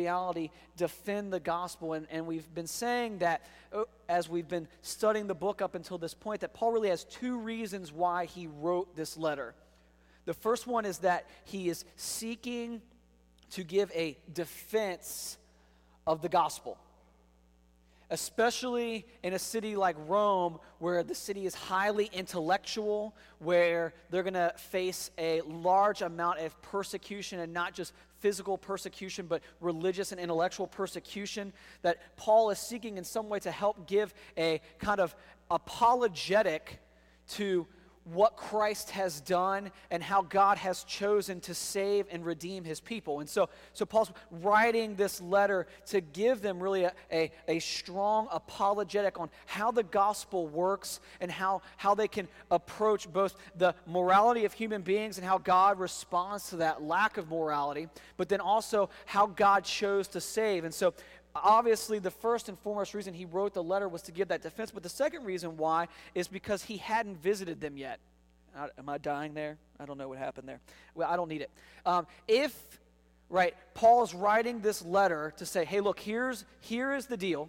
reality defend the gospel. And, and we've been saying that uh, as we've been studying the book up until this point, that Paul really has two reasons why he wrote this letter. The first one is that he is seeking to give a defense of the gospel especially in a city like Rome, where the city is highly intellectual, where they're going to face a large amount of persecution and not just physical persecution, but religious and intellectual persecution, that Paul is seeking in some way to help give a kind of apologetic to what Christ has done and how God has chosen to save and redeem his people. And so, so Paul's writing this letter to give them really a, a, a, strong apologetic on how the gospel works and how, how they can approach both the morality of human beings and how God responds to that lack of morality, but then also how God chose to save. And so obviously the first and foremost reason he wrote the letter was to give that defense but the second reason why is because he hadn't visited them yet. I, am i dying there? I don't know what happened there. Well i don't need it. Um, if right paul is writing this letter to say hey look here's here is the deal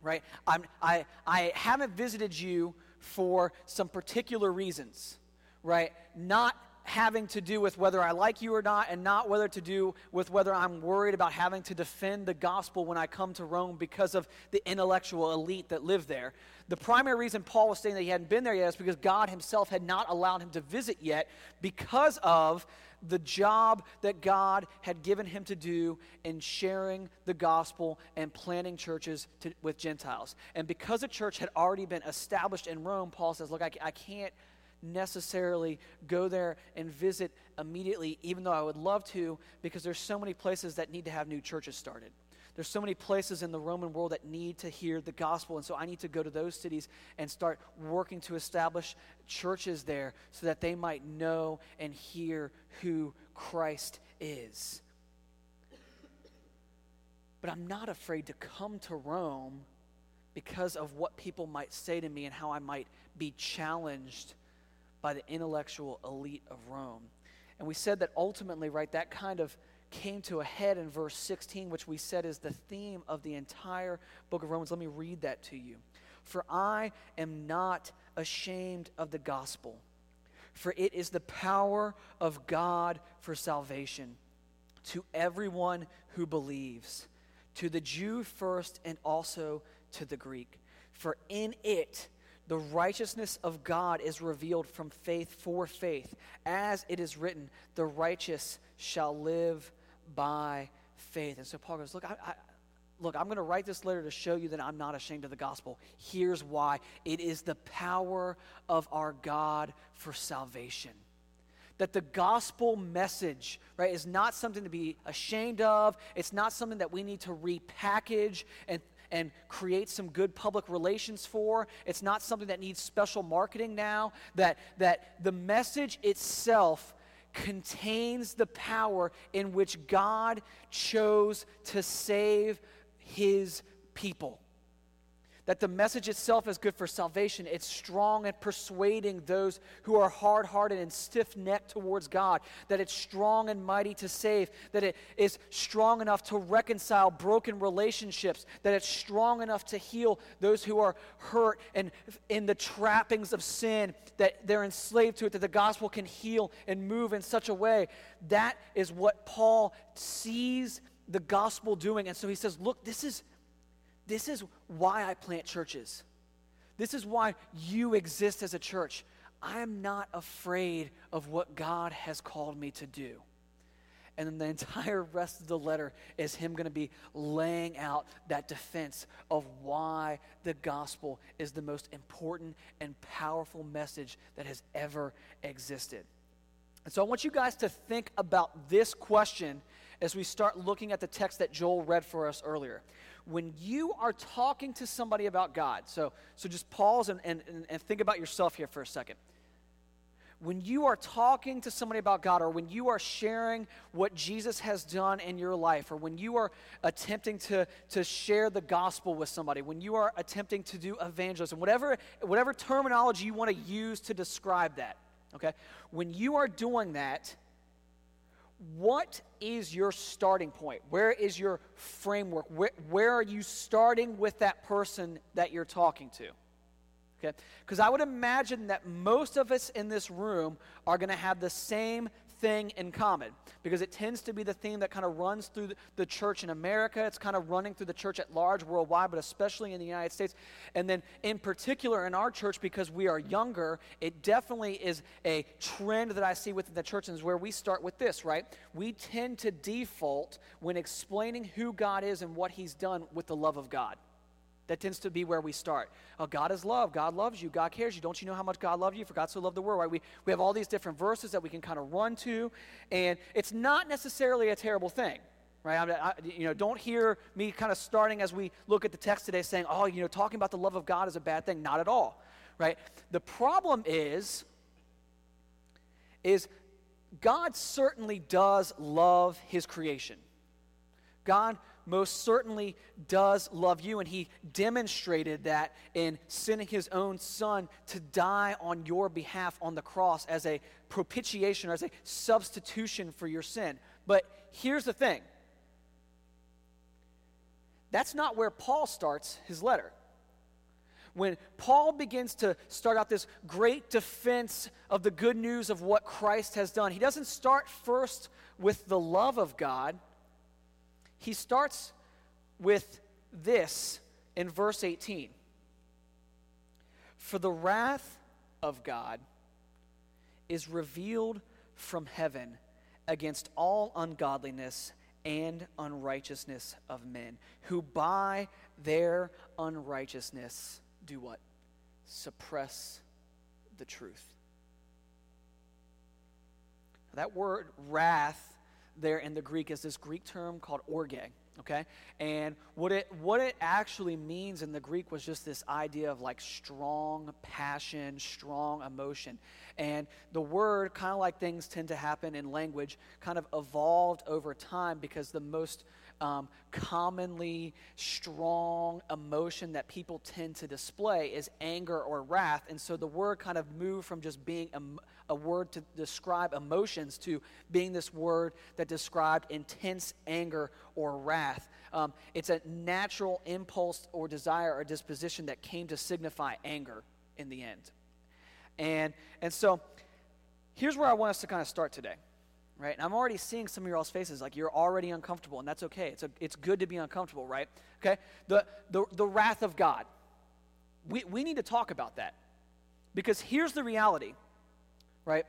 right I'm, i i haven't visited you for some particular reasons right not having to do with whether I like you or not, and not whether to do with whether I'm worried about having to defend the gospel when I come to Rome because of the intellectual elite that live there. The primary reason Paul was saying that he hadn't been there yet is because God himself had not allowed him to visit yet because of the job that God had given him to do in sharing the gospel and planting churches to, with Gentiles. And because a church had already been established in Rome, Paul says, Look, I, I can't necessarily go there and visit immediately, even though I would love to, because there's so many places that need to have new churches started. There's so many places in the Roman world that need to hear the gospel. And so I need to go to those cities and start working to establish churches there so that they might know and hear who Christ is. But I'm not afraid to come to Rome because of what people might say to me and how I might be challenged by the intellectual elite of Rome. And we said that ultimately, right, that kind of came to a head in verse 16, which we said is the theme of the entire book of Romans. Let me read that to you. For I am not ashamed of the gospel, for it is the power of God for salvation to everyone who believes, to the Jew first and also to the Greek. For in it, the righteousness of God is revealed from faith for faith. As it is written, the righteous shall live by faith. And so Paul goes, Look, I, I look, I'm going to write this letter to show you that I'm not ashamed of the gospel. Here's why it is the power of our God for salvation. That the gospel message, right, is not something to be ashamed of. It's not something that we need to repackage and and create some good public relations for. It's not something that needs special marketing now. That, that the message itself contains the power in which God chose to save his people that the message itself is good for salvation. It's strong at persuading those who are hard hearted and stiff necked towards God. That it's strong and mighty to save. That it is strong enough to reconcile broken relationships. That it's strong enough to heal those who are hurt and in the trappings of sin. That they're enslaved to it. That the gospel can heal and move in such a way. That is what Paul sees the gospel doing. And so he says, Look, this is this is why I plant churches. This is why you exist as a church. I am not afraid of what God has called me to do. And then the entire rest of the letter is him going to be laying out that defense of why the gospel is the most important and powerful message that has ever existed. And so I want you guys to think about this question as we start looking at the text that Joel read for us earlier when you are talking to somebody about God, so, so just pause and, and, and think about yourself here for a second. When you are talking to somebody about God, or when you are sharing what Jesus has done in your life, or when you are attempting to, to share the gospel with somebody, when you are attempting to do evangelism, whatever, whatever terminology you want to use to describe that, okay? When you are doing that, what is your starting point? Where is your framework? Where, where are you starting with that person that you're talking to? Okay? Because I would imagine that most of us in this room are going to have the same thing in common because it tends to be the theme that kind of runs through the church in America. It's kind of running through the church at large worldwide, but especially in the United States. And then, in particular, in our church, because we are younger, it definitely is a trend that I see within the church, and is where we start with this, right? We tend to default when explaining who God is and what He's done with the love of God. That tends to be where we start. Oh, God is love. God loves you. God cares you. Don't you know how much God loved you? For God so loved the world, right? We, we have all these different verses that we can kind of run to, and it's not necessarily a terrible thing, right? I, I, you know, don't hear me kind of starting as we look at the text today saying, oh, you know, talking about the love of God is a bad thing. Not at all, right? The problem is, is God certainly does love his creation. God most certainly does love you, and he demonstrated that in sending his own son to die on your behalf on the cross as a propitiation or as a substitution for your sin. But here's the thing that's not where Paul starts his letter. When Paul begins to start out this great defense of the good news of what Christ has done, he doesn't start first with the love of God he starts with this in verse 18 For the wrath of God is revealed from heaven against all ungodliness and unrighteousness of men, who by their unrighteousness do what? Suppress the truth. That word wrath there in the Greek is this Greek term called orge, okay? And what it what it actually means in the Greek was just this idea of like strong passion, strong emotion. And the word, kind of like things tend to happen in language, kind of evolved over time because the most um, commonly strong emotion that people tend to display is anger or wrath. And so the word kind of moved from just being a, a word to describe emotions to being this word that described intense anger or wrath. Um, it's a natural impulse or desire or disposition that came to signify anger in the end. And, and so here's where I want us to kind of start today right? And I'm already seeing some of your all's faces like you're already uncomfortable, and that's okay. It's, a, it's good to be uncomfortable, right? Okay? The, the, the wrath of God. We, we need to talk about that. Because here's the reality, right?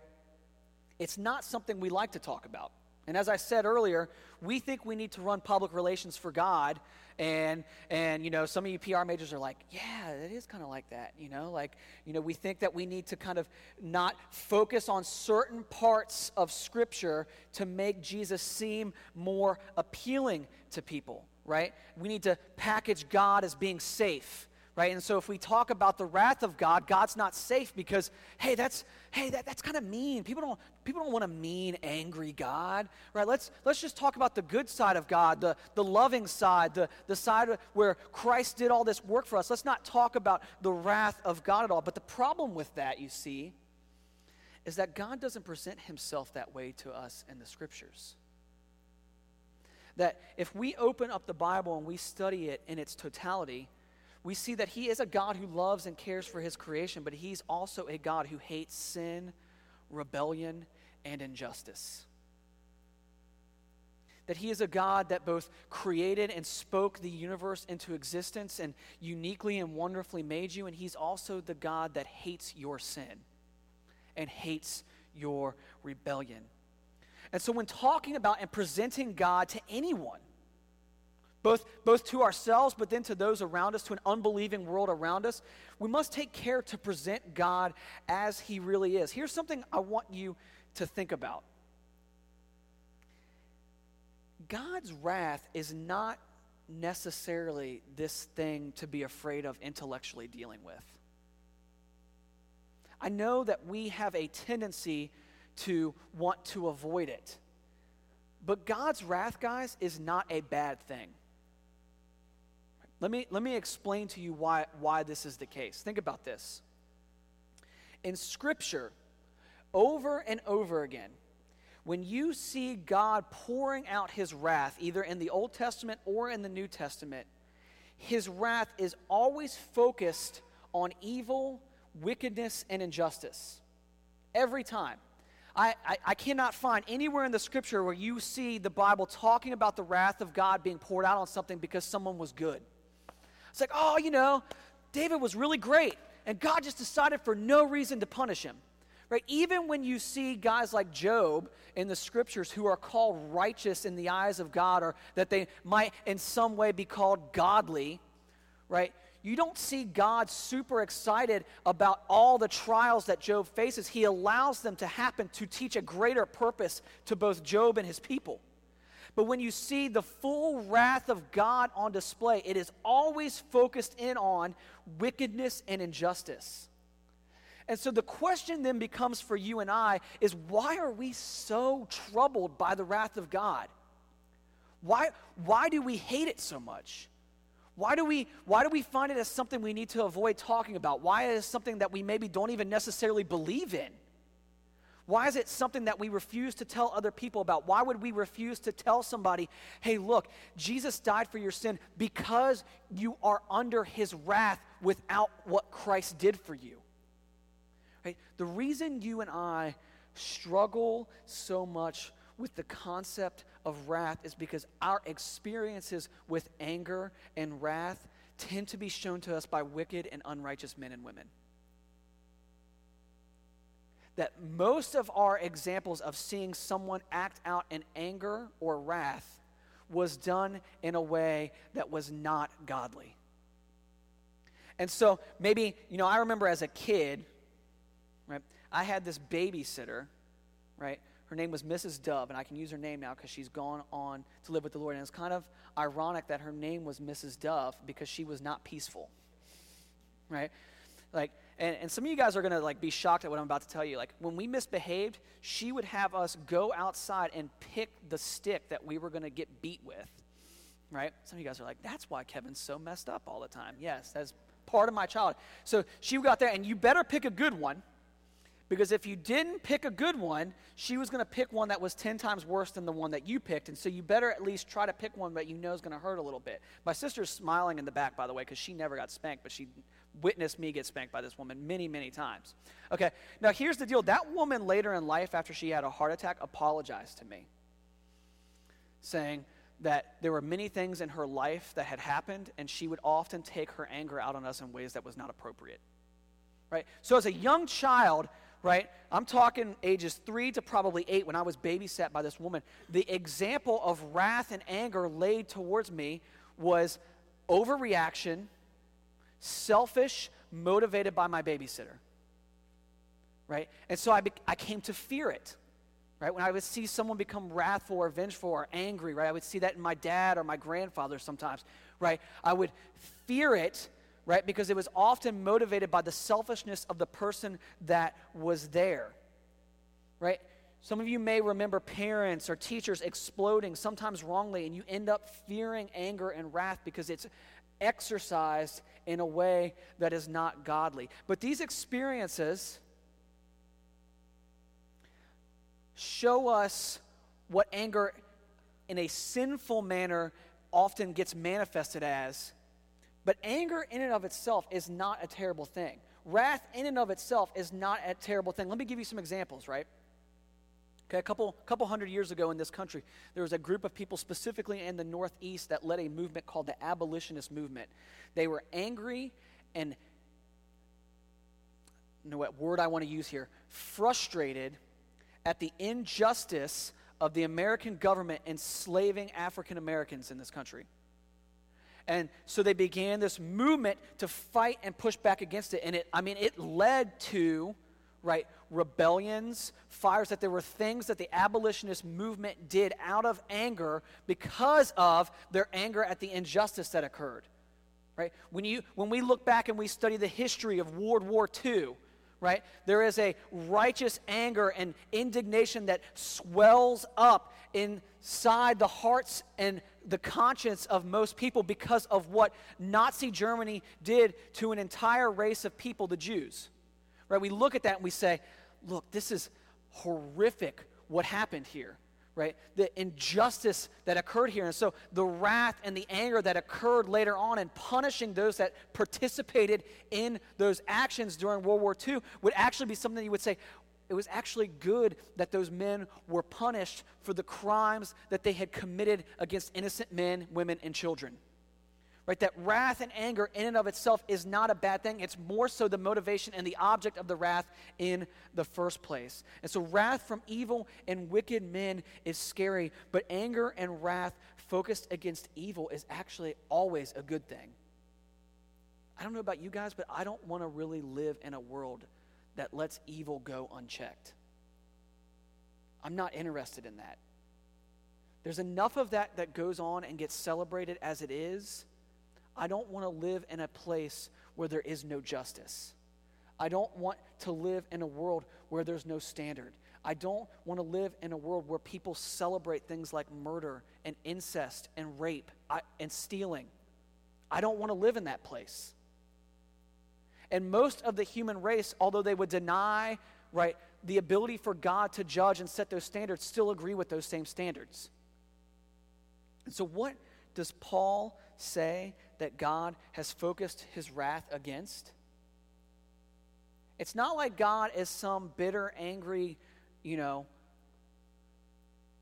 It's not something we like to talk about. And as I said earlier, we think we need to run public relations for God. And, and you know, some of you PR majors are like, yeah, it is kind of like that. You know, like, you know, we think that we need to kind of not focus on certain parts of Scripture to make Jesus seem more appealing to people, right? We need to package God as being safe right? And so if we talk about the wrath of God, God's not safe because, hey, that's hey, that, that's kind of mean. People don't people don't want a mean, angry God, right? Let's let's just talk about the good side of God, the, the loving side, the, the side where Christ did all this work for us. Let's not talk about the wrath of God at all. But the problem with that, you see, is that God doesn't present himself that way to us in the scriptures that if we open up the Bible and we study it in its totality, we see that He is a God who loves and cares for His creation, but He's also a God who hates sin, rebellion, and injustice. That He is a God that both created and spoke the universe into existence and uniquely and wonderfully made you, and He's also the God that hates your sin and hates your rebellion. And so, when talking about and presenting God to anyone, both, both to ourselves, but then to those around us, to an unbelieving world around us, we must take care to present God as He really is. Here's something I want you to think about God's wrath is not necessarily this thing to be afraid of intellectually dealing with. I know that we have a tendency to want to avoid it. But God's wrath, guys, is not a bad thing. Let me, let me explain to you why, why this is the case. Think about this. In Scripture, over and over again, when you see God pouring out his wrath, either in the Old Testament or in the New Testament, his wrath is always focused on evil, wickedness, and injustice. Every time. I, I, I, cannot find anywhere in the scripture where you see the Bible talking about the wrath of God being poured out on something because someone was good. It's like, oh, you know, David was really great, and God just decided for no reason to punish him. Right? Even when you see guys like Job in the scriptures who are called righteous in the eyes of God, or that they might in some way be called godly, right? You don't see God super excited about all the trials that Job faces. He allows them to happen to teach a greater purpose to both Job and his people. But when you see the full wrath of God on display, it is always focused in on wickedness and injustice. And so the question then becomes for you and I is why are we so troubled by the wrath of God? Why, why do we hate it so much? Why do, we, why do we find it as something we need to avoid talking about? Why is it something that we maybe don't even necessarily believe in? Why is it something that we refuse to tell other people about? Why would we refuse to tell somebody, hey, look, Jesus died for your sin because you are under his wrath without what Christ did for you? Right? The reason you and I struggle so much with the concept of wrath is because our experiences with anger and wrath tend to be shown to us by wicked and unrighteous men and women. That most of our examples of seeing someone act out in anger or wrath was done in a way that was not godly. And so maybe, you know, I remember as a kid, right, I had this babysitter, right, her name was Mrs. Dove, and I can use her name now because she's gone on to live with the Lord. And it's kind of ironic that her name was Mrs. Dove because she was not peaceful, right? Like, and, and some of you guys are gonna like be shocked at what I'm about to tell you. Like, when we misbehaved, she would have us go outside and pick the stick that we were gonna get beat with, right? Some of you guys are like, that's why Kevin's so messed up all the time. Yes, that's part of my child. So she would go out there, and you better pick a good one because if you didn't pick a good one, she was going to pick one that was 10 times worse than the one that you picked. And so you better at least try to pick one that you know is going to hurt a little bit. My sister's smiling in the back, by the way, because she never got spanked, but she witnessed me get spanked by this woman many, many times. Okay, now here's the deal that woman later in life, after she had a heart attack, apologized to me, saying, that there were many things in her life that had happened, and she would often take her anger out on us in ways that was not appropriate. Right? So, as a young child, right? I'm talking ages three to probably eight when I was babysat by this woman. The example of wrath and anger laid towards me was overreaction, selfish, motivated by my babysitter, right? And so I, be- I came to fear it, right? When I would see someone become wrathful or vengeful or angry, right? I would see that in my dad or my grandfather sometimes, right? I would fear it right? Because it was often motivated by the selfishness of the person that was there, right? Some of you may remember parents or teachers exploding, sometimes wrongly, and you end up fearing anger and wrath because it's exercised in a way that is not godly. But these experiences show us what anger in a sinful manner often gets manifested as but anger in and of itself is not a terrible thing. Wrath in and of itself is not a terrible thing. Let me give you some examples, right? Okay, a couple, couple hundred years ago in this country, there was a group of people specifically in the Northeast that led a movement called the abolitionist movement. They were angry and, you know what word I want to use here, frustrated at the injustice of the American government enslaving African Americans in this country. And so they began this movement to fight and push back against it. And it, I mean, it led to, right, rebellions, fires, that there were things that the abolitionist movement did out of anger because of their anger at the injustice that occurred. Right? When, you, when we look back and we study the history of World War II, right? There is a righteous anger and indignation that swells up inside the hearts and the conscience of most people because of what Nazi Germany did to an entire race of people, the Jews. Right? We look at that and we say, look, this is horrific what happened here right? The injustice that occurred here. And so the wrath and the anger that occurred later on in punishing those that participated in those actions during World War II would actually be something you would say, it was actually good that those men were punished for the crimes that they had committed against innocent men, women, and children right? That wrath and anger in and of itself is not a bad thing. It's more so the motivation and the object of the wrath in the first place. And so, wrath from evil and wicked men is scary, but anger and wrath focused against evil is actually always a good thing. I don't know about you guys, but I don't want to really live in a world that lets evil go unchecked. I'm not interested in that. There's enough of that that goes on and gets celebrated as it is I don't want to live in a place where there is no justice. I don't want to live in a world where there's no standard. I don't want to live in a world where people celebrate things like murder and incest and rape and stealing. I don't want to live in that place. And most of the human race, although they would deny, right, the ability for God to judge and set those standards, still agree with those same standards. And so, what does Paul say that God has focused his wrath against? It's not like God is some bitter, angry, you know,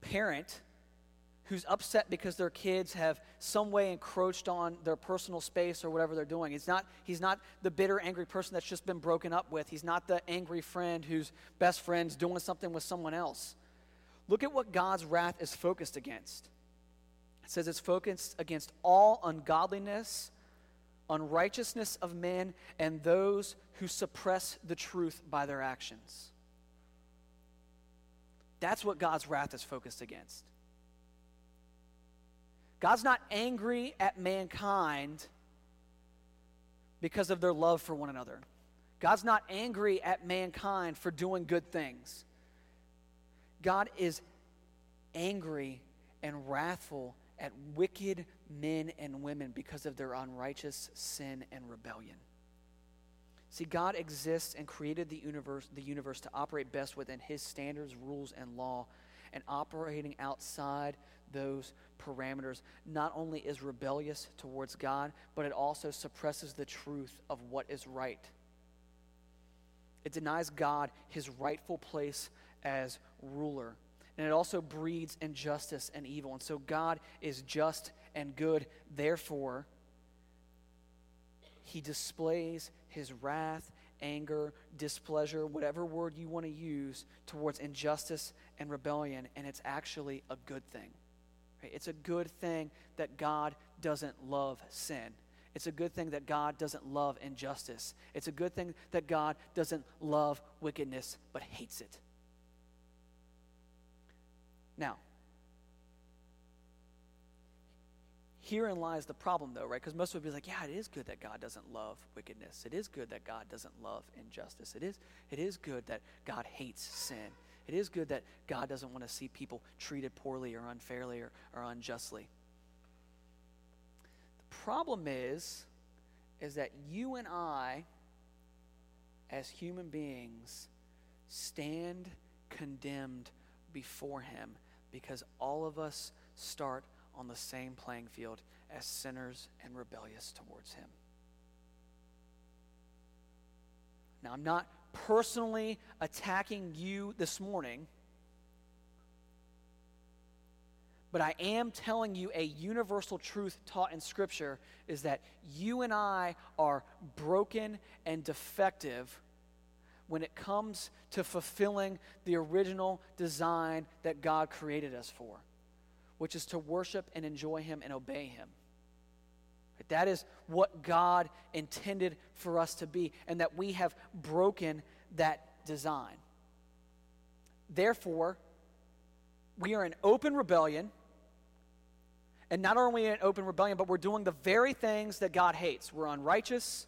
parent who's upset because their kids have some way encroached on their personal space or whatever they're doing. He's not, he's not the bitter, angry person that's just been broken up with. He's not the angry friend whose best friend's doing something with someone else. Look at what God's wrath is focused against. It says it's focused against all ungodliness, unrighteousness of men, and those who suppress the truth by their actions. That's what God's wrath is focused against. God's not angry at mankind because of their love for one another. God's not angry at mankind for doing good things. God is angry and wrathful at wicked men and women because of their unrighteous sin and rebellion. See, God exists and created the universe, the universe to operate best within His standards, rules, and law. And operating outside those parameters not only is rebellious towards God, but it also suppresses the truth of what is right. It denies God his rightful place as ruler and it also breeds injustice and evil. And so God is just and good. Therefore, he displays his wrath, anger, displeasure, whatever word you want to use, towards injustice and rebellion. And it's actually a good thing. It's a good thing that God doesn't love sin. It's a good thing that God doesn't love injustice. It's a good thing that God doesn't love wickedness, but hates it. Now, herein lies the problem, though, right? Because most would be like, yeah, it is good that God doesn't love wickedness. It is good that God doesn't love injustice. It is, it is good that God hates sin. It is good that God doesn't want to see people treated poorly or unfairly or, or unjustly. The problem is, is that you and I, as human beings, stand condemned before Him because all of us start on the same playing field as sinners and rebellious towards Him. Now, I'm not personally attacking you this morning, but I am telling you a universal truth taught in Scripture is that you and I are broken and defective when it comes to fulfilling the original design that God created us for, which is to worship and enjoy Him and obey Him. That is what God intended for us to be, and that we have broken that design. Therefore, we are in open rebellion. And not only in open rebellion, but we're doing the very things that God hates. We're unrighteous.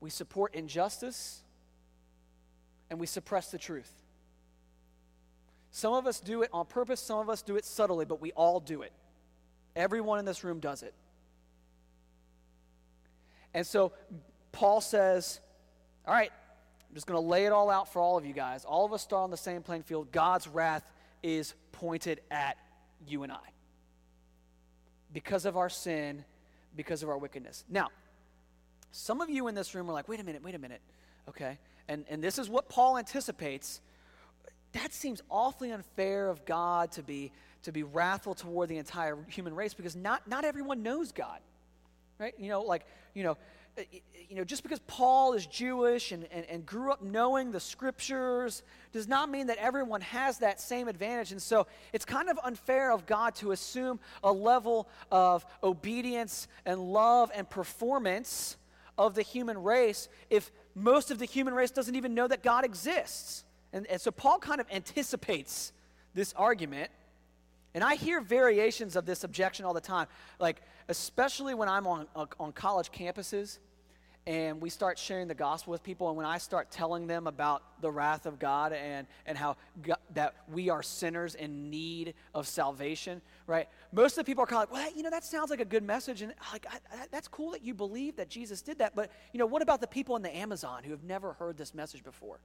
We support injustice and we suppress the truth. Some of us do it on purpose, some of us do it subtly, but we all do it. Everyone in this room does it. And so Paul says, All right, I'm just going to lay it all out for all of you guys. All of us start on the same playing field. God's wrath is pointed at you and I because of our sin, because of our wickedness. Now, some of you in this room are like, wait a minute, wait a minute. Okay. And, and this is what Paul anticipates. That seems awfully unfair of God to be, to be wrathful toward the entire human race because not, not everyone knows God. Right? You know, like, you know, you know, just because Paul is Jewish and, and, and grew up knowing the scriptures does not mean that everyone has that same advantage. And so it's kind of unfair of God to assume a level of obedience and love and performance of the human race if most of the human race doesn't even know that God exists. And, and so Paul kind of anticipates this argument. And I hear variations of this objection all the time, like especially when I'm on, on college campuses and we start sharing the gospel with people. And when i start telling them about the wrath of god and, and how god, that we are sinners in need of salvation right? Most of the people are kind of like well you know that sounds like a good message. And like I, that's cool that you believe that jesus did that but you know what about the people in the amazon who have never heard this message before?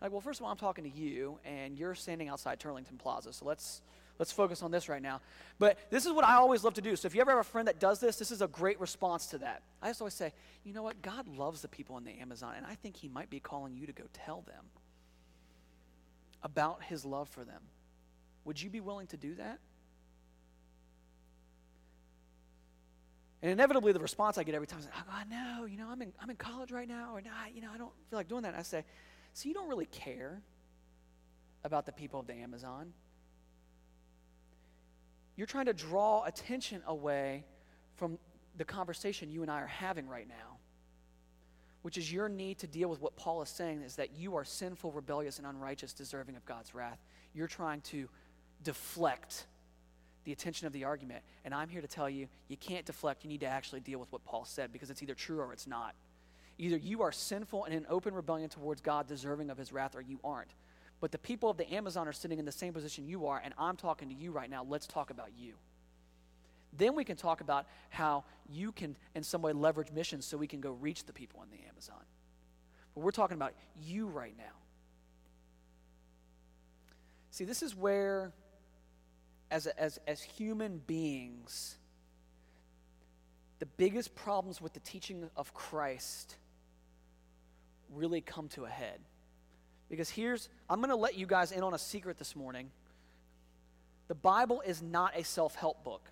Like well first of all i'm talking to you and you're standing outside turlington plaza so let's Let's focus on this right now. But this is what I always love to do. So if you ever have a friend that does this, this is a great response to that. I just always say, you know what? God loves the people in the Amazon, and I think He might be calling you to go tell them about His love for them. Would you be willing to do that? And inevitably, the response I get every time is, oh, God, no, you know, I'm in, I'm in college right now, or no, you know, I don't feel like doing that. And I say, so you don't really care about the people of the Amazon you're trying to draw attention away from the conversation you and I are having right now, which is your need to deal with what Paul is saying is that you are sinful, rebellious, and unrighteous, deserving of God's wrath. You're trying to deflect the attention of the argument. And I'm here to tell you, you can't deflect. You need to actually deal with what Paul said because it's either true or it's not. Either you are sinful and in open rebellion towards God, deserving of his wrath, or you aren't. But the people of the Amazon are sitting in the same position you are, and I'm talking to you right now. Let's talk about you. Then we can talk about how you can, in some way, leverage missions so we can go reach the people in the Amazon. But we're talking about you right now. See, this is where, as, as, as human beings, the biggest problems with the teaching of Christ really come to a head. Because here's, I'm going to let you guys in on a secret this morning. The Bible is not a self help book.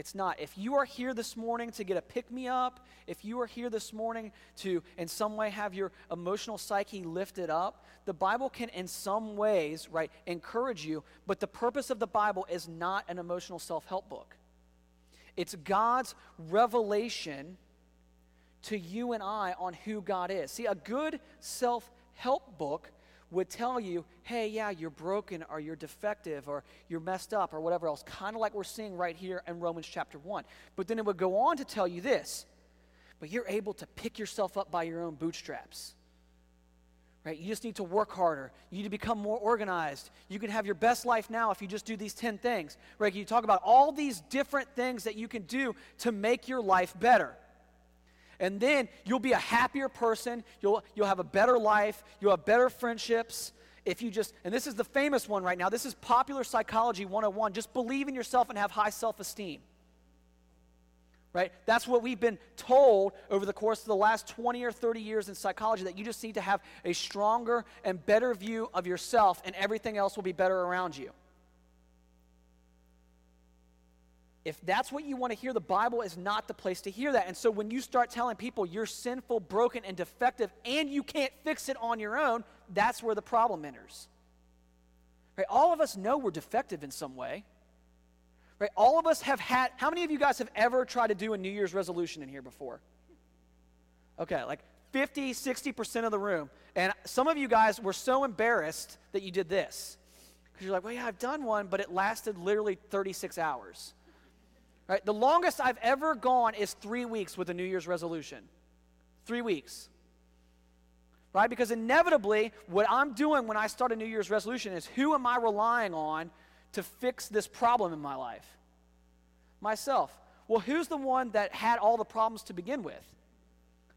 It's not. If you are here this morning to get a pick me up, if you are here this morning to in some way have your emotional psyche lifted up, the Bible can in some ways, right, encourage you, but the purpose of the Bible is not an emotional self help book. It's God's revelation to you and I on who God is. See, a good self help book would tell you, hey, yeah, you're broken or you're defective or you're messed up or whatever else, kind of like we're seeing right here in Romans chapter 1. But then it would go on to tell you this, but you're able to pick yourself up by your own bootstraps. Right? You just need to work harder. You need to become more organized. You can have your best life now if you just do these 10 things. Right? You talk about all these different things that you can do to make your life better. And then you'll be a happier person. You'll, you'll have a better life. You'll have better friendships. If you just, and this is the famous one right now, this is popular psychology 101. Just believe in yourself and have high self esteem. Right? That's what we've been told over the course of the last 20 or 30 years in psychology that you just need to have a stronger and better view of yourself, and everything else will be better around you. If that's what you want to hear, the Bible is not the place to hear that. And so when you start telling people you're sinful, broken, and defective, and you can't fix it on your own, that's where the problem enters. Right? All of us know we're defective in some way. Right? All of us have had, how many of you guys have ever tried to do a New Year's resolution in here before? Okay, like 50, 60% of the room. And some of you guys were so embarrassed that you did this. Because you're like, well, yeah, I've done one, but it lasted literally 36 hours. Right? The longest I've ever gone is three weeks with a New Year's resolution. Three weeks. Right? Because inevitably, what I'm doing when I start a New Year's resolution is who am I relying on to fix this problem in my life? Myself. Well, who's the one that had all the problems to begin with?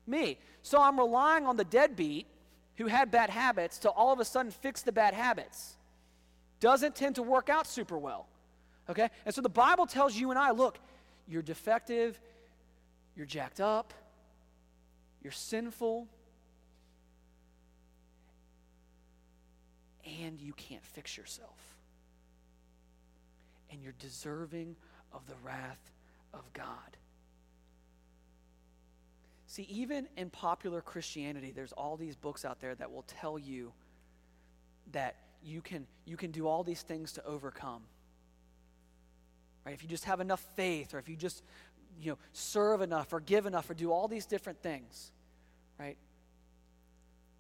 Me. So I'm relying on the deadbeat who had bad habits to all of a sudden fix the bad habits. Doesn't tend to work out super well. Okay? And so the Bible tells you and I look, you're defective, you're jacked up, you're sinful, and you can't fix yourself. And you're deserving of the wrath of God. See, even in popular Christianity, there's all these books out there that will tell you that you can, you can do all these things to overcome. Right? If you just have enough faith, or if you just you know, serve enough, or give enough, or do all these different things, right?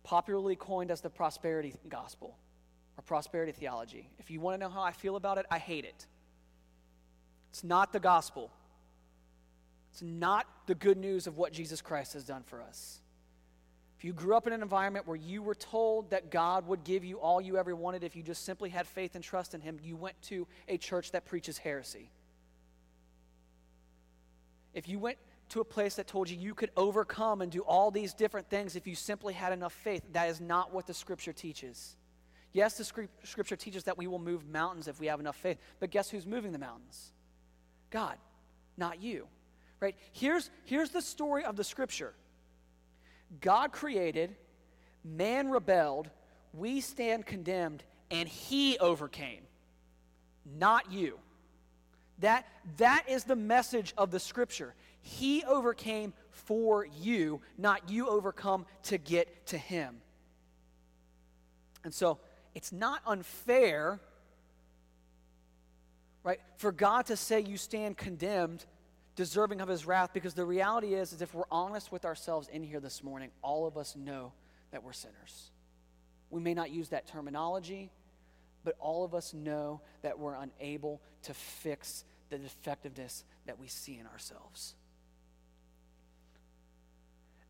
Popularly coined as the prosperity gospel or prosperity theology. If you want to know how I feel about it, I hate it. It's not the gospel. It's not the good news of what Jesus Christ has done for us. If you grew up in an environment where you were told that God would give you all you ever wanted if you just simply had faith and trust in Him, you went to a church that preaches heresy. If you went to a place that told you you could overcome and do all these different things if you simply had enough faith, that is not what the Scripture teaches. Yes, the Scripture teaches that we will move mountains if we have enough faith, but guess who's moving the mountains? God, not you. Right? Here's, here's the story of the scripture God created, man rebelled, we stand condemned, and he overcame, not you. That, that is the message of the scripture. He overcame for you, not you overcome to get to him. And so it's not unfair, right, for God to say you stand condemned deserving of his wrath because the reality is, is if we're honest with ourselves in here this morning, all of us know that we're sinners. We may not use that terminology, but all of us know that we're unable to fix the defectiveness that we see in ourselves.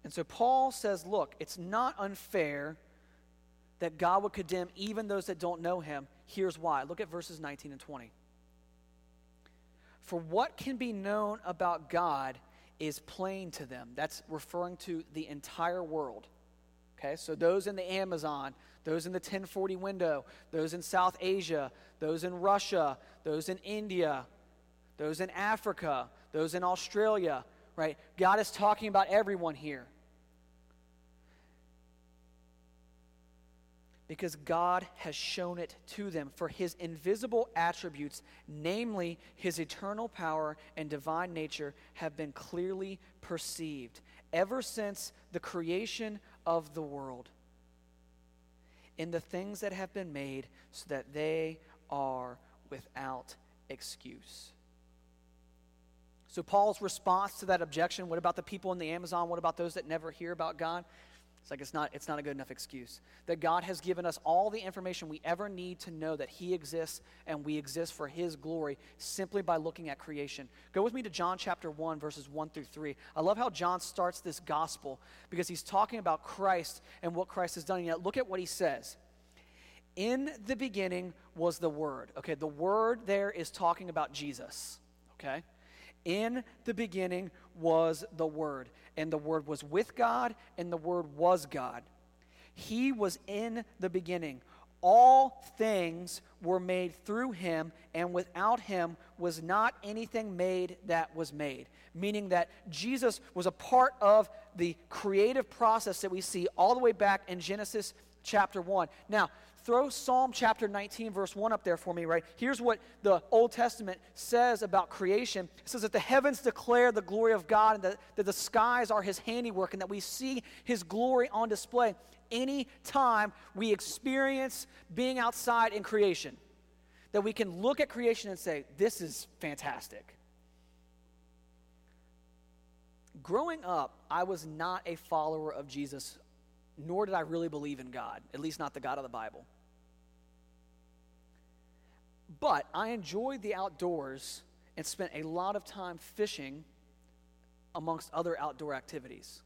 And so Paul says, look, it's not unfair that God would condemn even those that don't know him. Here's why. Look at verses 19 and 20. For what can be known about God is plain to them. That's referring to the entire world. Okay, so those in the Amazon, those in the 1040 window, those in South Asia, those in Russia, those in India, those in Africa, those in Australia, right? God is talking about everyone here. Because God has shown it to them. For his invisible attributes, namely his eternal power and divine nature, have been clearly perceived ever since the creation of the world in the things that have been made, so that they are without excuse. So, Paul's response to that objection what about the people in the Amazon? What about those that never hear about God? It's like it's not, it's not a good enough excuse. That God has given us all the information we ever need to know that He exists and we exist for His glory simply by looking at creation. Go with me to John chapter 1, verses 1 through 3. I love how John starts this gospel because he's talking about Christ and what Christ has done. And yet, look at what he says. In the beginning was the Word. Okay, the Word there is talking about Jesus. Okay? In the beginning was the Word and the Word was with God, and the Word was God. He was in the beginning. All things were made through him, and without him was not anything made that was made. Meaning that Jesus was a part of the creative process that we see all the way back in Genesis chapter 1. Now, throw Psalm chapter 19, verse 1 up there for me, right? Here's what the Old Testament says about creation it says that the heavens declare the glory of God, and that, that the skies are his handiwork, and that we see his glory on display any time we experience being outside in creation. That we can look at creation and say, This is fantastic. Growing up, I was not a follower of Jesus nor did I really believe in God, at least not the God of the Bible. But I enjoyed the outdoors and spent a lot of time fishing amongst other outdoor activities.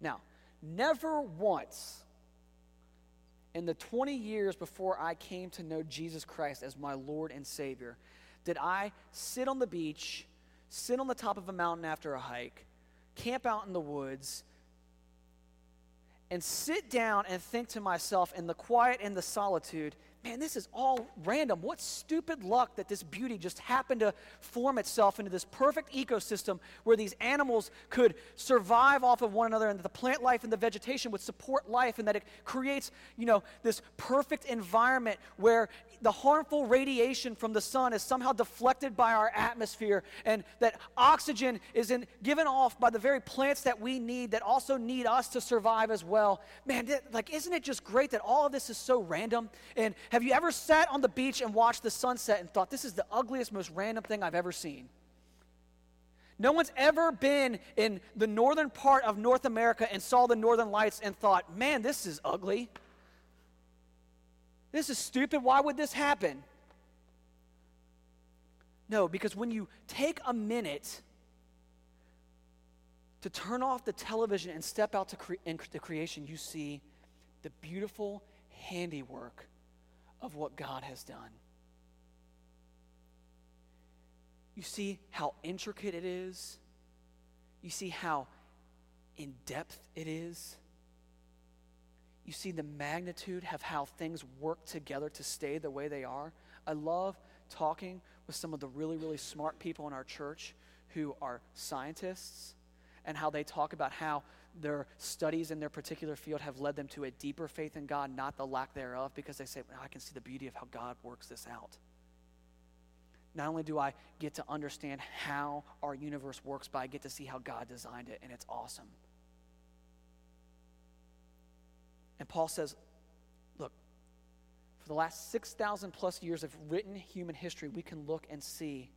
Now, never once in the 20 years before I came to know Jesus Christ as my Lord and Savior did I sit on the beach, sit on the top of a mountain after a hike, camp out in the woods and sit down and think to myself in the quiet and the solitude, man, this is all random. What stupid luck that this beauty just happened to form itself into this perfect ecosystem where these animals could survive off of one another and that the plant life and the vegetation would support life and that it creates, you know, this perfect environment where the harmful radiation from the sun is somehow deflected by our atmosphere and that oxygen is in, given off by the very plants that we need that also need us to survive as well. Man, like isn't it just great that all of this is so random? And have you ever sat on the beach and watched the sunset and thought this is the ugliest most random thing I've ever seen? No one's ever been in the northern part of North America and saw the northern lights and thought, "Man, this is ugly." This is stupid. Why would this happen? No, because when you take a minute to turn off the television and step out to cre- creation, you see the beautiful handiwork of what God has done. You see how intricate it is. You see how in depth it is you see the magnitude of how things work together to stay the way they are. I love talking with some of the really, really smart people in our church who are scientists and how they talk about how their studies in their particular field have led them to a deeper faith in God, not the lack thereof, because they say, well, I can see the beauty of how God works this out. Not only do I get to understand how our universe works, but I get to see how God designed it, and it's awesome. And Paul says, look, for the last 6,000 plus years of written human history, we can look and see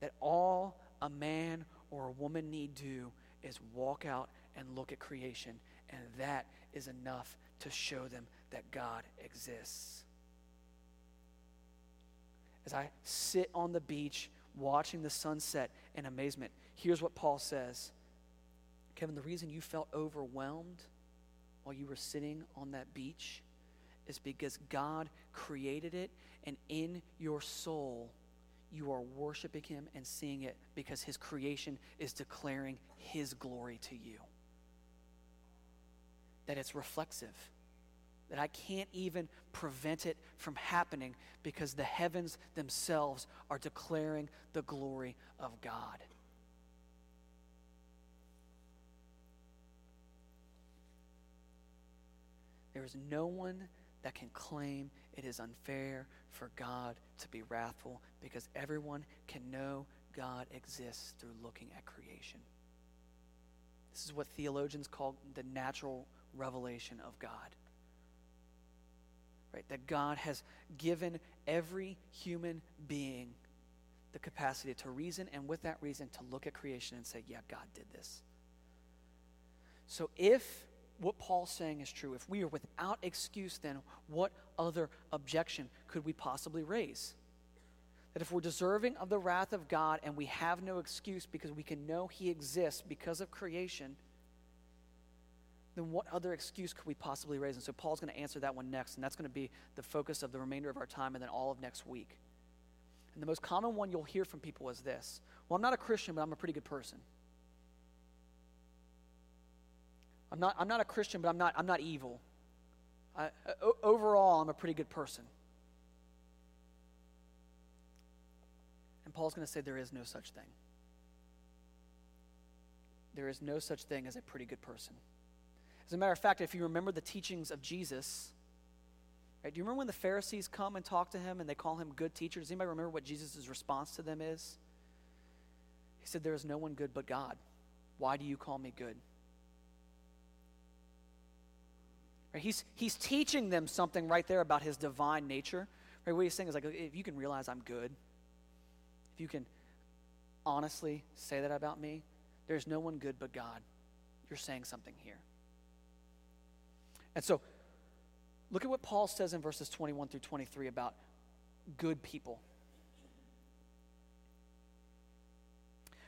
that all a man or a woman need do is walk out and look at creation, and that is enough to show them that God exists. As I sit on the beach watching the sunset in amazement, here's what Paul says Kevin, the reason you felt overwhelmed while you were sitting on that beach is because God created it, and in your soul, you are worshiping Him and seeing it because His creation is declaring His glory to you. That it's reflexive, that I can't even prevent it from happening because the heavens themselves are declaring the glory of God. There is no one that can claim it is unfair for God to be wrathful because everyone can know God exists through looking at creation. This is what theologians call the natural revelation of God. Right? That God has given every human being the capacity to reason and with that reason to look at creation and say, yeah, God did this. So if what Paul's saying is true. If we are without excuse, then what other objection could we possibly raise? That if we're deserving of the wrath of God and we have no excuse because we can know He exists because of creation, then what other excuse could we possibly raise? And so Paul's going to answer that one next, and that's going to be the focus of the remainder of our time and then all of next week. And the most common one you'll hear from people is this Well, I'm not a Christian, but I'm a pretty good person. I'm not, I'm not a Christian, but I'm not, I'm not evil. Overall, I'm a pretty good person. And Paul's going to say there is no such thing. There is no such thing as a pretty good person. As a matter of fact, if you remember the teachings of Jesus, right, do you remember when the Pharisees come and talk to him and they call him good teacher? Does anybody remember what Jesus' response to them is? He said, There is no one good but God. Why do you call me good? Right? He's, he's teaching them something right there about his divine nature. Right? What he's saying is like, if you can realize I'm good, if you can honestly say that about me, there's no one good but God. You're saying something here. And so, look at what Paul says in verses 21 through 23 about good people.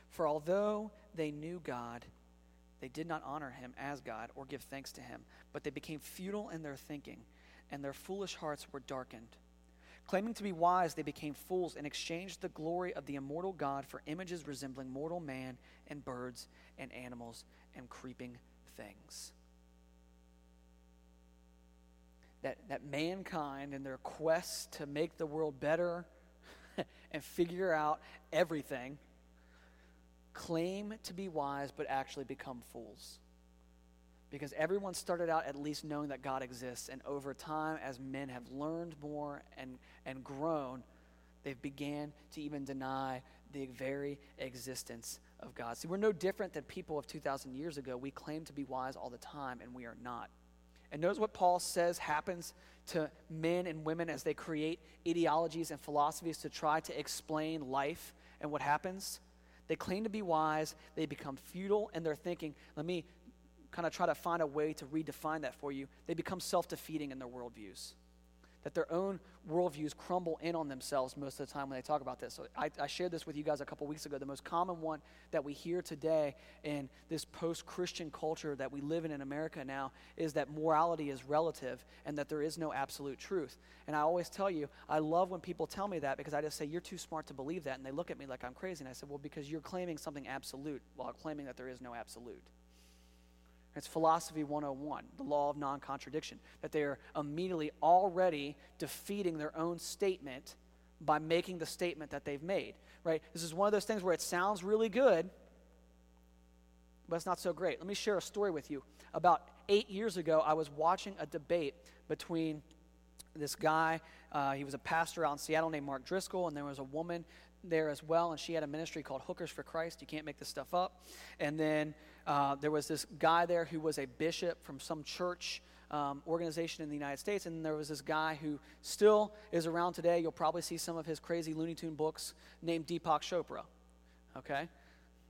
For although they knew God, they did not honor him as God or give thanks to him, but they became futile in their thinking, and their foolish hearts were darkened. Claiming to be wise, they became fools and exchanged the glory of the immortal God for images resembling mortal man and birds and animals and creeping things. That, that mankind, in their quest to make the world better and figure out everything, claim to be wise but actually become fools because everyone started out at least knowing that God exists, and over time, as men have learned more and, and grown, they've began to even deny the very existence of God. See, we're no different than people of 2,000 years ago. We claim to be wise all the time, and we are not. And notice what Paul says happens to men and women as they create ideologies and philosophies to try to explain life and what happens. They claim to be wise, they become futile in their thinking. Let me kind of try to find a way to redefine that for you, they become self defeating in their worldviews. That their own worldviews crumble in on themselves most of the time when they talk about this. So I, I shared this with you guys a couple weeks ago. The most common one that we hear today in this post Christian culture that we live in in America now is that morality is relative and that there is no absolute truth. And I always tell you, I love when people tell me that because I just say, You're too smart to believe that. And they look at me like I'm crazy. And I said, Well, because you're claiming something absolute while claiming that there is no absolute. It's philosophy 101, the law of non contradiction, that they are immediately already defeating their own statement by making the statement that they've made, right? This is one of those things where it sounds really good, but it's not so great. Let me share a story with you. About eight years ago, I was watching a debate between this guy, uh, he was a pastor out in Seattle named Mark Driscoll, and there was a woman there as well, and she had a ministry called Hookers for Christ. You can't make this stuff up. And then uh, there was this guy there who was a bishop from some church um, organization in the United States, and there was this guy who still is around today. You'll probably see some of his crazy Looney Tune books named Deepak Chopra. Okay?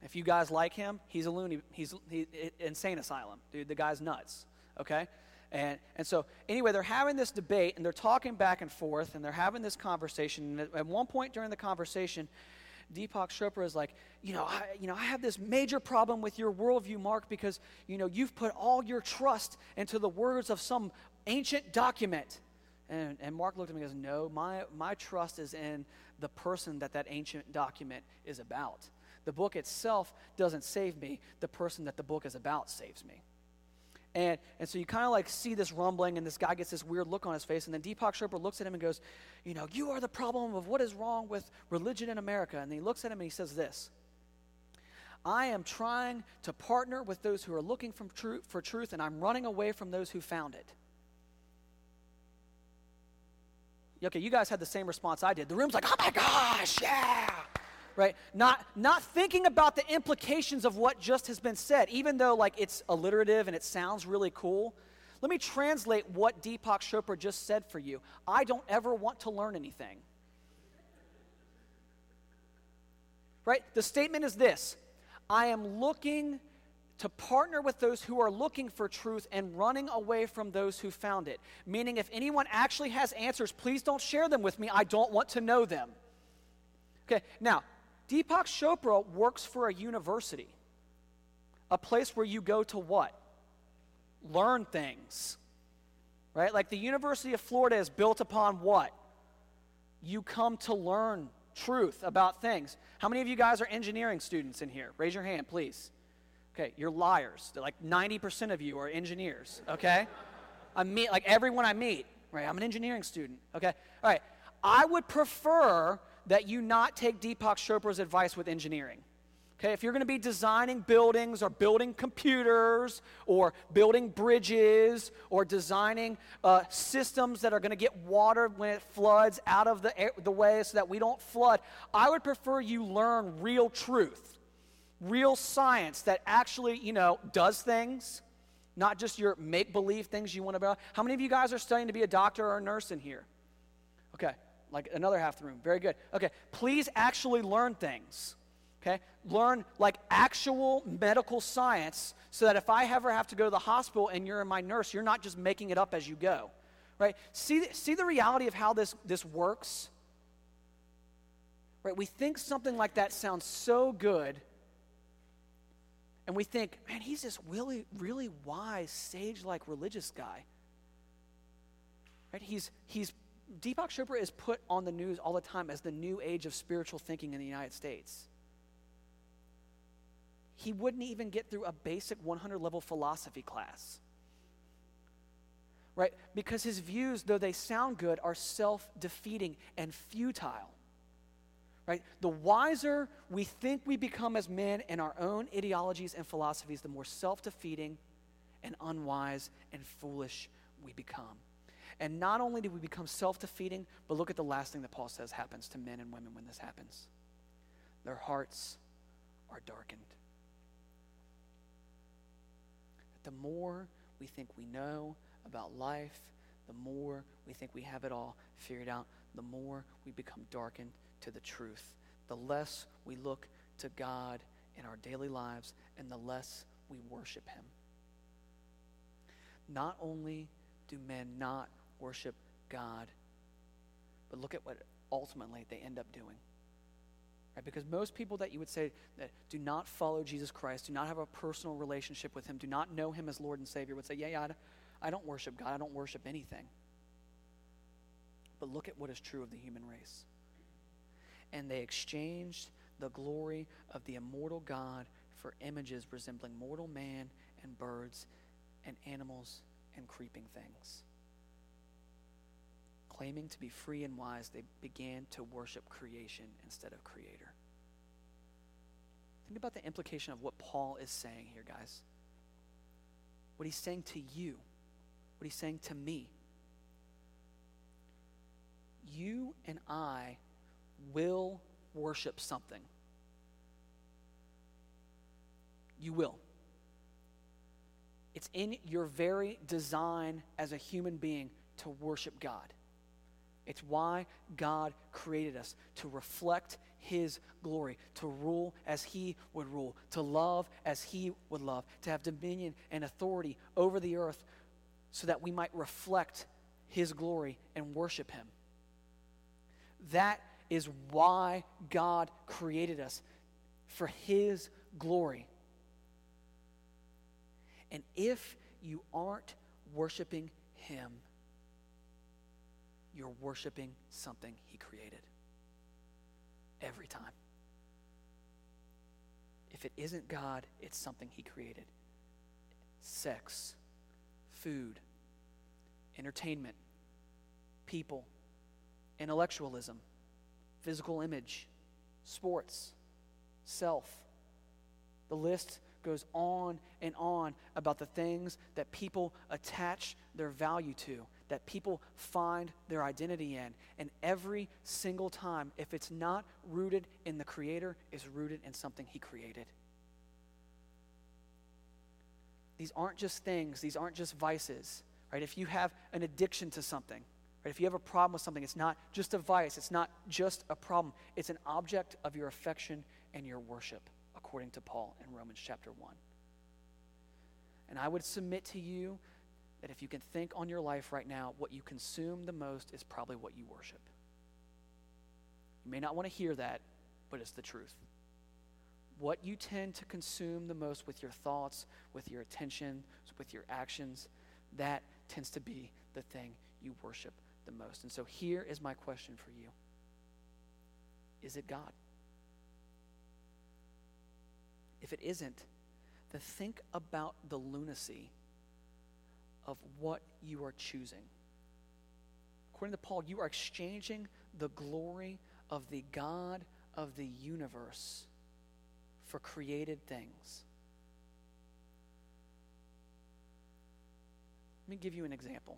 If you guys like him, he's a loony, he's he, insane asylum, dude. The guy's nuts. Okay? And, and so, anyway, they're having this debate and they're talking back and forth and they're having this conversation. And at one point during the conversation, Deepak Chopra is like, you know, I, you know, I have this major problem with your worldview, Mark, because, you know, you've put all your trust into the words of some ancient document. And, and Mark looked at me and goes, no, my, my trust is in the person that that ancient document is about. The book itself doesn't save me. The person that the book is about saves me. And, and so you kind of like see this rumbling, and this guy gets this weird look on his face. And then Deepak Chopra looks at him and goes, You know, you are the problem of what is wrong with religion in America. And he looks at him and he says this I am trying to partner with those who are looking tru- for truth, and I'm running away from those who found it. Okay, you guys had the same response I did. The room's like, Oh my gosh, yeah right? Not, not thinking about the implications of what just has been said, even though like it's alliterative and it sounds really cool. Let me translate what Deepak Chopra just said for you. I don't ever want to learn anything. Right? The statement is this I am looking to partner with those who are looking for truth and running away from those who found it. Meaning, if anyone actually has answers, please don't share them with me. I don't want to know them. Okay, now, Deepak Chopra works for a university, a place where you go to what? Learn things. Right? Like the University of Florida is built upon what? You come to learn truth about things. How many of you guys are engineering students in here? Raise your hand, please. Okay, you're liars. They're Like 90% of you are engineers, okay? I meet like everyone I meet, right? I'm an engineering student, okay? All right. I would prefer that you not take Deepak Chopra's advice with engineering. Okay, if you're going to be designing buildings or building computers or building bridges or designing uh, systems that are going to get water when it floods out of the, air, the way so that we don't flood, I would prefer you learn real truth, real science that actually, you know, does things, not just your make believe things you want to. How many of you guys are studying to be a doctor or a nurse in here? Okay, like another half the room. Very good. Okay, please actually learn things. Okay, learn like actual medical science so that if I ever have to go to the hospital and you're my nurse, you're not just making it up as you go. Right? See, see the reality of how this, this works? Right? We think something like that sounds so good. And we think, man, he's this really, really wise, sage like religious guy. Right? He's, he's Deepak Chopra is put on the news all the time as the new age of spiritual thinking in the United States. He wouldn't even get through a basic 100 level philosophy class. Right? Because his views, though they sound good, are self defeating and futile. Right? The wiser we think we become as men in our own ideologies and philosophies, the more self defeating and unwise and foolish we become. And not only do we become self defeating, but look at the last thing that Paul says happens to men and women when this happens their hearts are darkened. The more we think we know about life, the more we think we have it all figured out, the more we become darkened to the truth. The less we look to God in our daily lives, and the less we worship Him. Not only do men not worship God, but look at what ultimately they end up doing. Right? Because most people that you would say that do not follow Jesus Christ, do not have a personal relationship with Him, do not know Him as Lord and Savior, would say, Yeah, yeah, I don't worship God, I don't worship anything. But look at what is true of the human race. And they exchanged the glory of the immortal God for images resembling mortal man and birds and animals and creeping things. Claiming to be free and wise, they began to worship creation instead of creator. Think about the implication of what Paul is saying here, guys. What he's saying to you what he's saying to me. You and I will worship something. You will. It's in your very design as a human being to worship God. It's why God created us to reflect His glory, to rule as He would rule, to love as He would love, to have dominion and authority over the earth so that we might reflect his glory and worship him. That is why God created us for his glory. And if you aren't worshiping him, you're worshiping something he created. Every time. If it isn't God, it's something he created. Sex food, entertainment, people, intellectualism, physical image, sports, self. The list goes on and on about the things that people attach their value to, that people find their identity in. And every single time, if it's not rooted in the Creator, is rooted in something He created. These aren't just things, these aren't just vices, right? If you have an addiction to something, right? If you have a problem with something, it's not just a vice, it's not just a problem, it's an object of your affection and your worship, according to Paul in Romans chapter 1. And I would submit to you that if you can think on your life right now, what you consume the most is probably what you worship. You may not want to hear that, but it's the truth what you tend to consume the most with your thoughts, with your attention, with your actions, that tends to be the thing you worship the most. And so here is my question for you Is it God? If it isn't, then think about the lunacy of what you are choosing. According to Paul, you are exchanging the glory of the God of the universe for created things. Let me give you an example.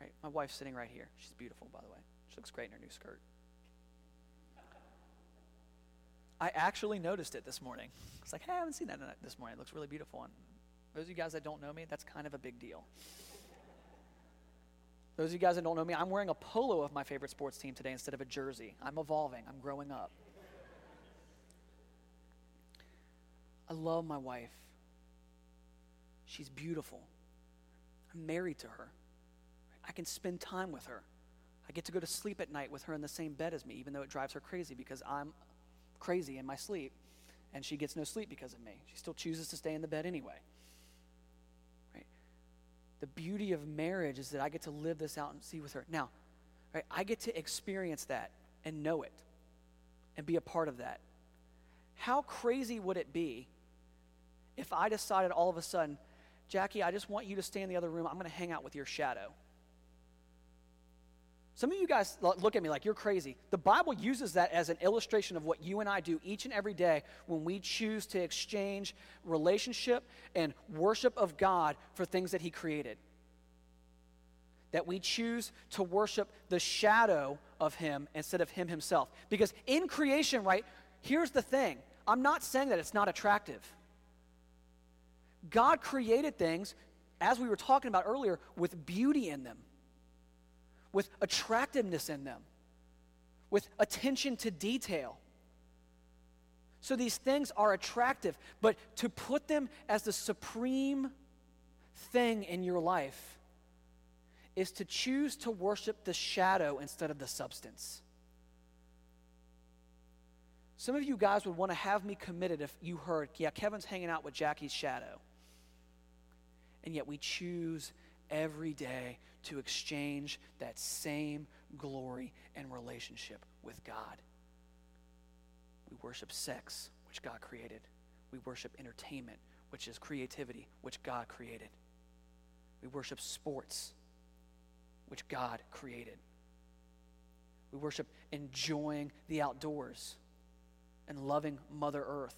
Right? My wife's sitting right here. She's beautiful, by the way. She looks great in her new skirt. I actually noticed it this morning. It's like, hey, I haven't seen that this morning. It looks really beautiful. And those of you guys that don't know me, that's kind of a big deal. Those of you guys that don't know me, I'm wearing a polo of my favorite sports team today instead of a jersey. I'm evolving, I'm growing up. I love my wife. She's beautiful. I'm married to her. I can spend time with her. I get to go to sleep at night with her in the same bed as me, even though it drives her crazy because I'm crazy in my sleep and she gets no sleep because of me. She still chooses to stay in the bed anyway. The beauty of marriage is that I get to live this out and see with her. Now, Right? I get to experience that and know it and be a part of that. How crazy would it be if I decided all of a sudden, Jackie, I just want you to stay in the other room. I'm going to hang out with your shadow. Some of you guys look at me like you're crazy. The Bible uses that as an illustration of what you and I do each and every day when we choose to exchange relationship and worship of God for things that He created. That we choose to worship the shadow of Him instead of Him Himself. Because in creation, right, here's the thing I'm not saying that it's not attractive. God created things, as we were talking about earlier, with beauty in them with attractiveness in them, with attention to detail. So these things are attractive, but to put them as the supreme thing in your life is to choose to worship the shadow instead of the substance. Some of you guys would want to have me committed if you heard, yeah, Kevin's hanging out with Jackie's shadow. And yet we choose every day to exchange that same glory and relationship with God. We worship sex, which God created. We worship entertainment, which is creativity, which God created. We worship sports, which God created. We worship enjoying the outdoors and loving Mother Earth.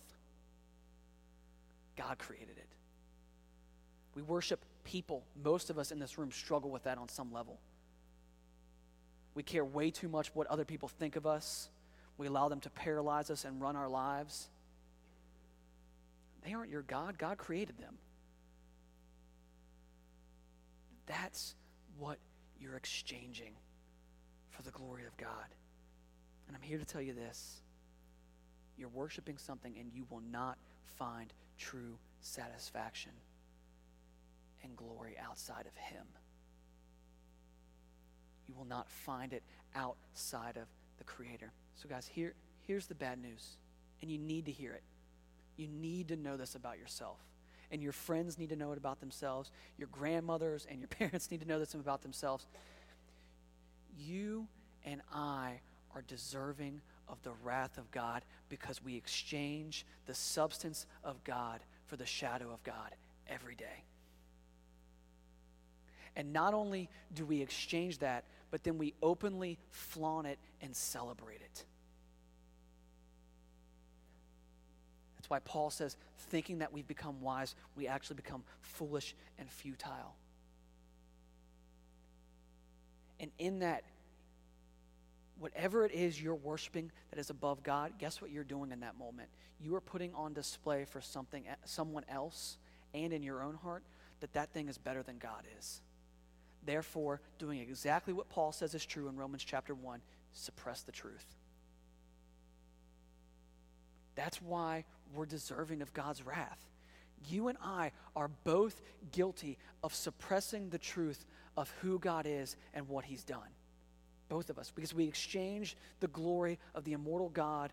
God created it. We worship people, most of us in this room struggle with that on some level. We care way too much what other people think of us. We allow them to paralyze us and run our lives. They aren't your God, God created them. That's what you're exchanging for the glory of God. And I'm here to tell you this you're worshiping something and you will not find true satisfaction and glory outside of Him. You will not find it outside of the Creator. So, guys, here, here's the bad news, and you need to hear it. You need to know this about yourself. And your friends need to know it about themselves. Your grandmothers and your parents need to know this about themselves. You and I are deserving of the wrath of God because we exchange the substance of God for the shadow of God every day. And not only do we exchange that, but then we openly flaunt it and celebrate it. That's why Paul says, thinking that we've become wise, we actually become foolish and futile. And in that, whatever it is you're worshiping that is above God, guess what you're doing in that moment? You are putting on display for something, someone else and in your own heart that that thing is better than God is. Therefore, doing exactly what Paul says is true in Romans chapter 1 suppress the truth. That's why we're deserving of God's wrath. You and I are both guilty of suppressing the truth of who God is and what He's done. Both of us, because we exchange the glory of the immortal God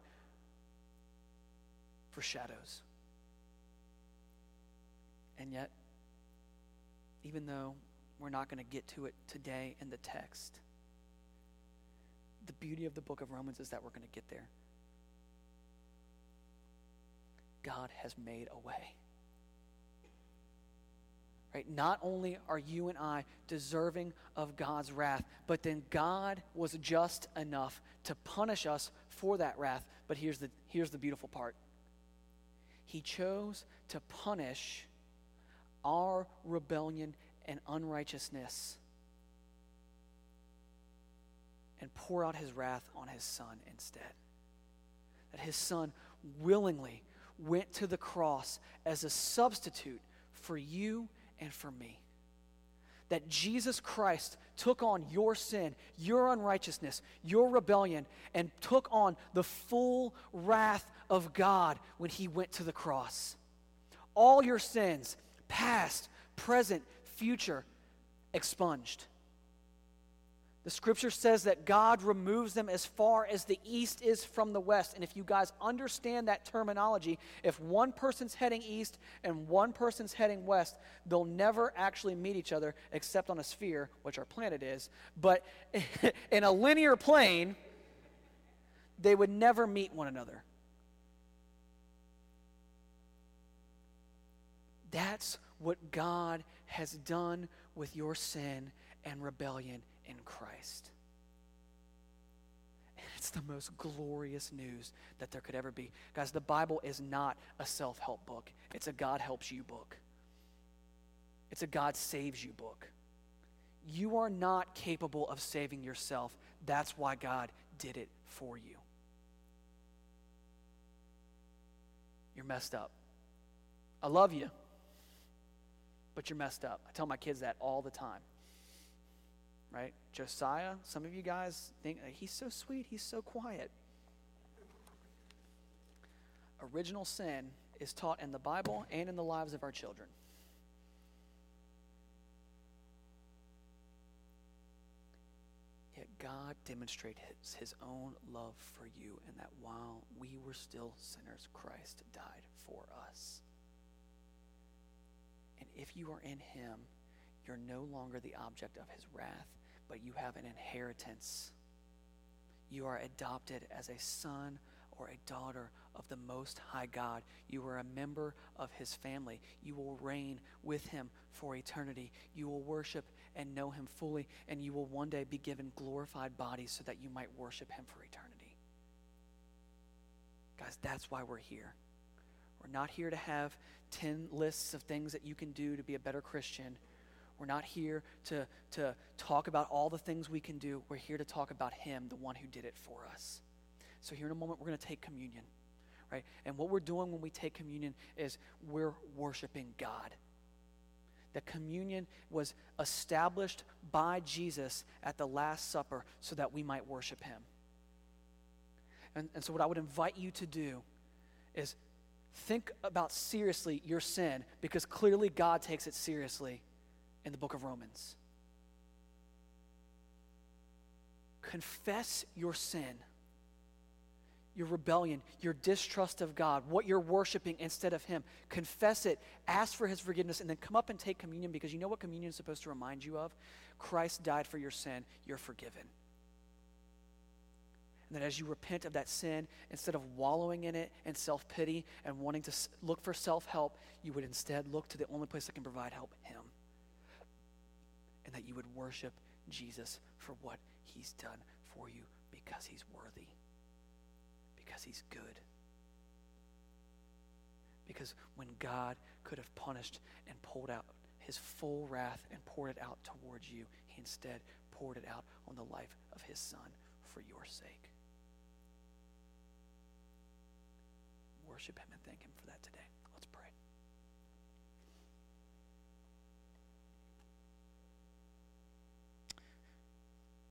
for shadows. And yet, even though we're not going to get to it today in the text. The beauty of the book of Romans is that we're going to get there. God has made a way. Right? Not only are you and I deserving of God's wrath, but then God was just enough to punish us for that wrath. But here's the, here's the beautiful part He chose to punish our rebellion and unrighteousness and pour out his wrath on his son instead. That his son willingly went to the cross as a substitute for you and for me. That Jesus Christ took on your sin, your unrighteousness, your rebellion, and took on the full wrath of God when he went to the cross. All your sins, past, present, future expunged. The scripture says that God removes them as far as the east is from the west. And if you guys understand that terminology, if one person's heading east and one person's heading west, they'll never actually meet each other except on a sphere, which our planet is. But in a linear plane, they would never meet one another. That's what God has done with your sin and rebellion in Christ. And it's the most glorious news that there could ever be. Guys, the Bible is not a self help book, it's a God helps you book, it's a God saves you book. You are not capable of saving yourself. That's why God did it for you. You're messed up. I love you, but you're messed up. I tell my kids that all the time right? Josiah, some of you guys think he's so sweet, he's so quiet. Original sin is taught in the Bible and in the lives of our children. Yet God demonstrated his, his own love for you, and that while we were still sinners, Christ died for us. If you are in him, you're no longer the object of his wrath, but you have an inheritance. You are adopted as a son or a daughter of the Most High God. You are a member of His family. You will reign with Him for eternity. You will worship and know Him fully, and you will one day be given glorified bodies so that you might worship Him for eternity. Guys, that's why we're here. We're not here to have 10 lists of things that you can do to be a better Christian. We're not here to, to talk about all the things we can do. We're here to talk about Him, the one who did it for us. So, here in a moment, we're going to take communion, right? And what we're doing when we take communion is we're worshiping God. That communion was established by Jesus at the Last Supper so that we might worship Him. And, and so, what I would invite you to do is think about seriously your sin because clearly God takes it seriously in the book of Romans. Confess your sin, your rebellion, your distrust of God, what you're worshiping instead of Him. Confess it, ask for His forgiveness, and then come up and take communion because you know what communion is supposed to remind you of? Christ died for your sin, you're forgiven. That as you repent of that sin, instead of wallowing in it and self pity and wanting to look for self help, you would instead look to the only place that can provide help Him and that you would worship Jesus for what he's done for you because he's worthy, because he's good. Because when God could have punished and pulled out his full wrath and poured it out towards you, he instead poured it out on the life of his son for your sake. Worship him and thank him for that today. Let's pray.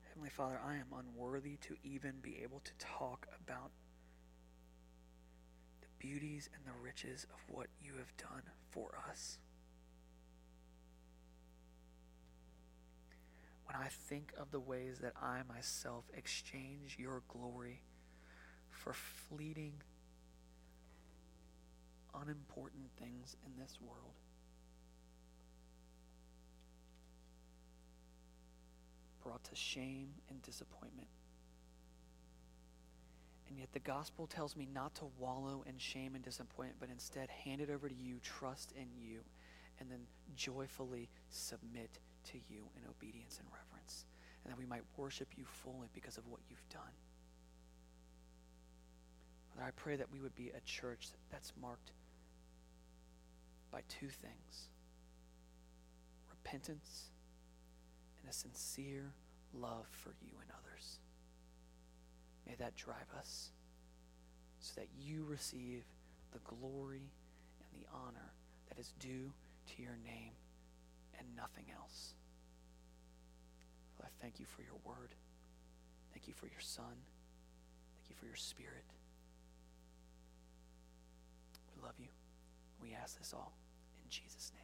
Heavenly Father, I am unworthy to even be able to talk about the beauties and the riches of what you have done for us. When I think of the ways that I myself exchange your glory for fleeting, unimportant things in this world, brought to shame and disappointment. And yet the gospel tells me not to wallow in shame and disappointment, but instead hand it over to you, trust in you, and then joyfully submit to you in obedience and reverence. And that we might worship you fully because of what you've done. Father, I pray that we would be a church that's marked by two things repentance and a sincere love for you and others. May that drive us so that you receive the glory and the honor that is due to your name and nothing else. I thank you for your word. Thank you for your son. Thank you for your spirit. We love you. We ask this all in Jesus' name.